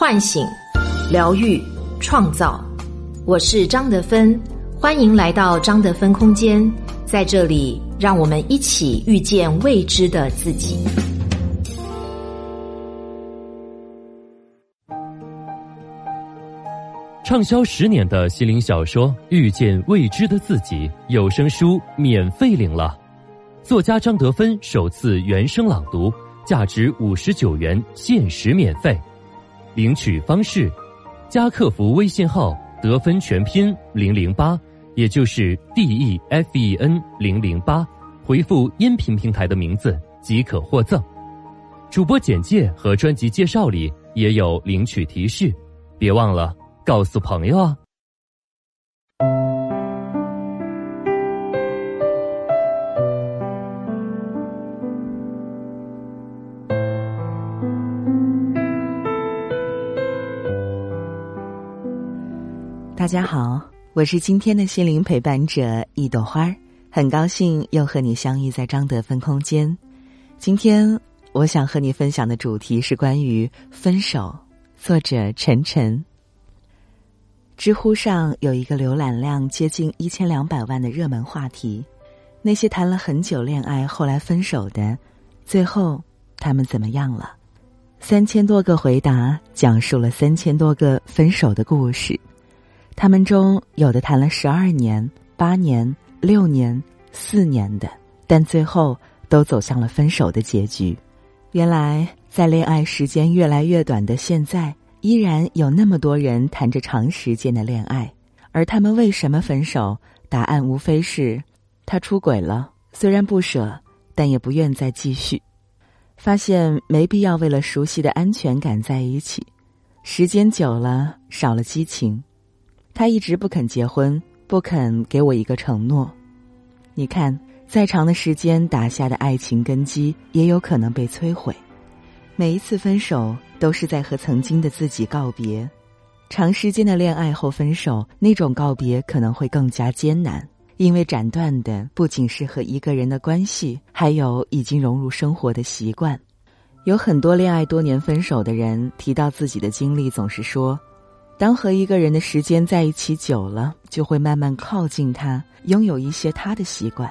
唤醒、疗愈、创造。我是张德芬，欢迎来到张德芬空间，在这里，让我们一起遇见未知的自己。畅销十年的心灵小说《遇见未知的自己》有声书免费领了，作家张德芬首次原声朗读，价值五十九元，限时免费。领取方式：加客服微信号“得分全拼零零八”，也就是 D E F E N 零零八，回复音频平台的名字即可获赠。主播简介和专辑介绍里也有领取提示，别忘了。告诉朋友啊！大家好，我是今天的心灵陪伴者一朵花儿，很高兴又和你相遇在张德芬空间。今天我想和你分享的主题是关于分手，作者陈晨。知乎上有一个浏览量接近一千两百万的热门话题：那些谈了很久恋爱后来分手的，最后他们怎么样了？三千多个回答讲述了三千多个分手的故事。他们中有的谈了十二年、八年、六年、四年的，但最后都走向了分手的结局。原来，在恋爱时间越来越短的现在。依然有那么多人谈着长时间的恋爱，而他们为什么分手？答案无非是他出轨了，虽然不舍，但也不愿再继续。发现没必要为了熟悉的安全感在一起，时间久了少了激情。他一直不肯结婚，不肯给我一个承诺。你看，再长的时间打下的爱情根基，也有可能被摧毁。每一次分手。都是在和曾经的自己告别。长时间的恋爱后分手，那种告别可能会更加艰难，因为斩断的不仅是和一个人的关系，还有已经融入生活的习惯。有很多恋爱多年分手的人提到自己的经历，总是说，当和一个人的时间在一起久了，就会慢慢靠近他，拥有一些他的习惯。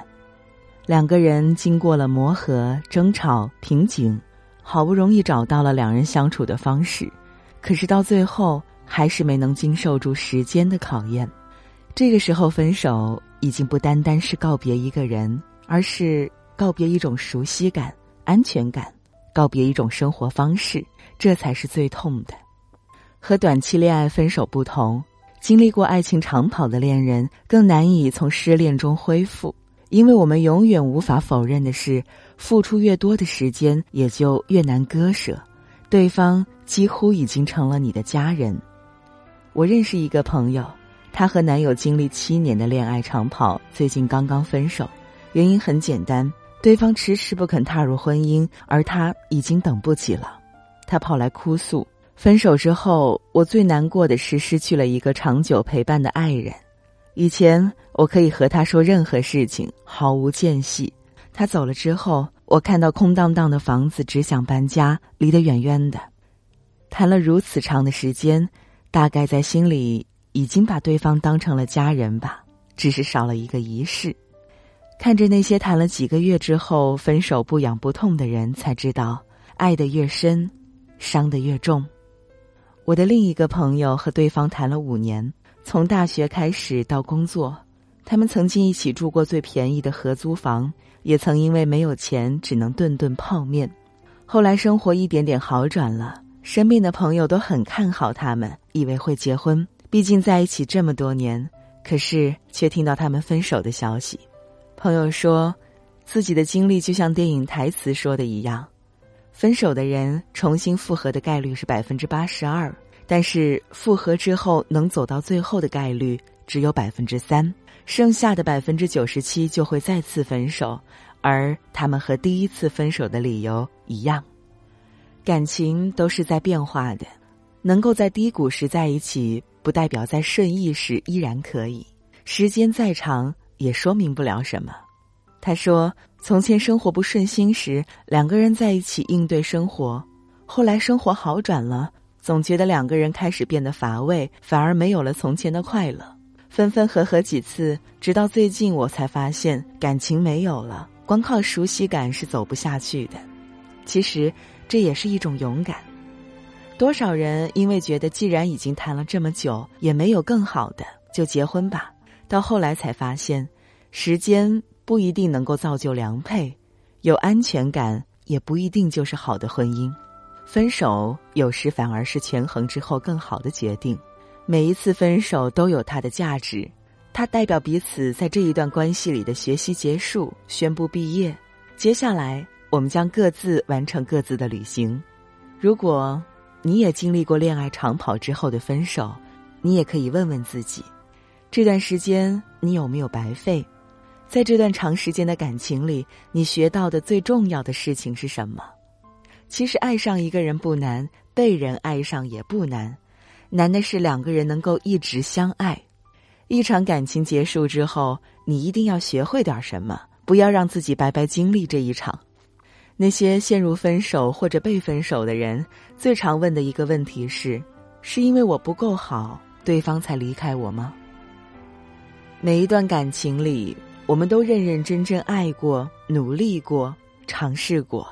两个人经过了磨合、争吵、瓶颈。好不容易找到了两人相处的方式，可是到最后还是没能经受住时间的考验。这个时候分手已经不单单是告别一个人，而是告别一种熟悉感、安全感，告别一种生活方式，这才是最痛的。和短期恋爱分手不同，经历过爱情长跑的恋人更难以从失恋中恢复。因为我们永远无法否认的是，付出越多的时间，也就越难割舍。对方几乎已经成了你的家人。我认识一个朋友，她和男友经历七年的恋爱长跑，最近刚刚分手。原因很简单，对方迟迟不肯踏入婚姻，而她已经等不起了。她跑来哭诉：分手之后，我最难过的是失去了一个长久陪伴的爱人。以前我可以和他说任何事情，毫无间隙。他走了之后，我看到空荡荡的房子，只想搬家，离得远远的。谈了如此长的时间，大概在心里已经把对方当成了家人吧，只是少了一个仪式。看着那些谈了几个月之后分手不痒不痛的人，才知道爱得越深，伤得越重。我的另一个朋友和对方谈了五年。从大学开始到工作，他们曾经一起住过最便宜的合租房，也曾因为没有钱只能顿顿泡面。后来生活一点点好转了，身边的朋友都很看好他们，以为会结婚，毕竟在一起这么多年。可是却听到他们分手的消息。朋友说，自己的经历就像电影台词说的一样，分手的人重新复合的概率是百分之八十二。但是复合之后能走到最后的概率只有百分之三，剩下的百分之九十七就会再次分手，而他们和第一次分手的理由一样。感情都是在变化的，能够在低谷时在一起，不代表在顺意时依然可以。时间再长，也说明不了什么。他说：“从前生活不顺心时，两个人在一起应对生活，后来生活好转了。”总觉得两个人开始变得乏味，反而没有了从前的快乐。分分合合几次，直到最近我才发现，感情没有了，光靠熟悉感是走不下去的。其实，这也是一种勇敢。多少人因为觉得既然已经谈了这么久，也没有更好的，就结婚吧。到后来才发现，时间不一定能够造就良配，有安全感也不一定就是好的婚姻。分手有时反而是权衡之后更好的决定。每一次分手都有它的价值，它代表彼此在这一段关系里的学习结束，宣布毕业。接下来，我们将各自完成各自的旅行。如果。你也经历过恋爱长跑之后的分手，你也可以问问自己，这段时间你有没有白费？在这段长时间的感情里，你学到的最重要的事情是什么？其实爱上一个人不难，被人爱上也不难，难的是两个人能够一直相爱。一场感情结束之后，你一定要学会点什么，不要让自己白白经历这一场。那些陷入分手或者被分手的人，最常问的一个问题是：是因为我不够好，对方才离开我吗？每一段感情里，我们都认认真真爱过、努力过、尝试过，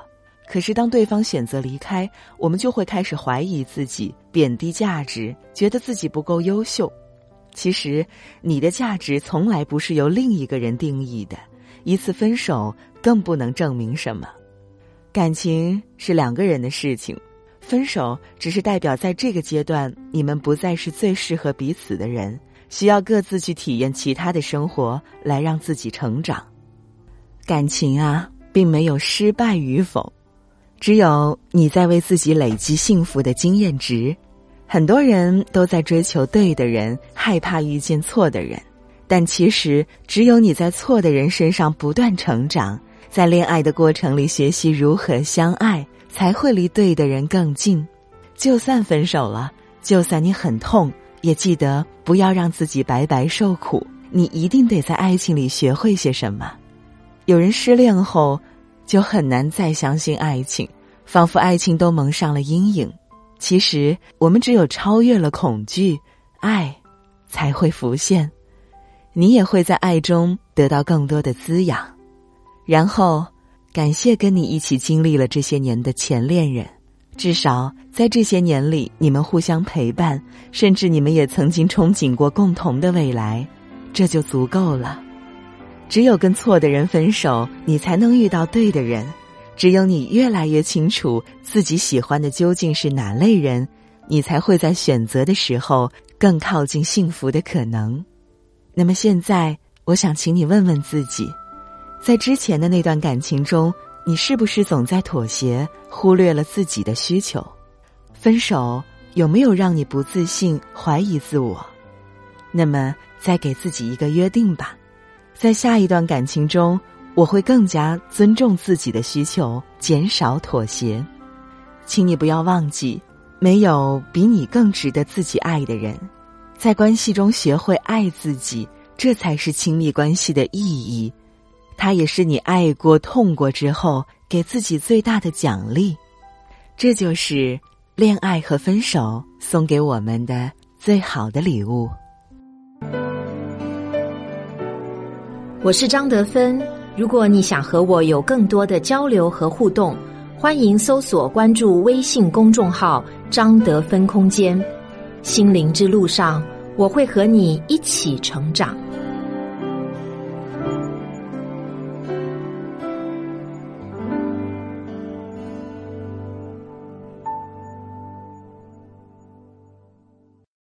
可是当对方选择离开，我们就会开始怀疑自己，贬低价值，觉得自己不够优秀。其实，你的价值从来不是由另一个人定义的，一次分手更不能证明什么。感情是两个人的事情，分手只是代表在这个阶段你们不再是最适合彼此的人，需要各自去体验其他的生活来让自己成长。感情啊，并没有失败与否，只有你在为自己累积幸福的经验值。很多人都在追求对的人，害怕遇见错的人，但其实只有你在错的人身上不断成长。在恋爱的过程里，学习如何相爱，才会离对的人更近。就算分手了，就算你很痛，也记得不要让自己白白受苦。你一定得在爱情里学会些什么。有人失恋后，就很难再相信爱情，仿佛爱情都蒙上了阴影。其实，我们只有超越了恐惧，爱才会浮现。你也会在爱中得到更多的滋养。然后，感谢跟你一起经历了这些年的前恋人，至少在这些年里，你们互相陪伴，甚至你们也曾经憧憬过共同的未来，这就足够了。只有跟错的人分手，你才能遇到对的人；只有你越来越清楚自己喜欢的究竟是哪类人，你才会在选择的时候更靠近幸福的可能。那么现在，我想请你问问自己。在之前的那段感情中，你是不是总在妥协，忽略了自己的需求？分手有没有让你不自信、怀疑自我？那么，再给自己一个约定吧，在下一段感情中，我会更加尊重自己的需求，减少妥协。请你不要忘记，没有比你更值得自己爱的人。在关系中学会爱自己，这才是亲密关系的意义。它也是你爱过、痛过之后给自己最大的奖励，这就是恋爱和分手送给我们的最好的礼物。我是张德芬，如果你想和我有更多的交流和互动，欢迎搜索关注微信公众号“张德芬空间”。心灵之路上，我会和你一起成长。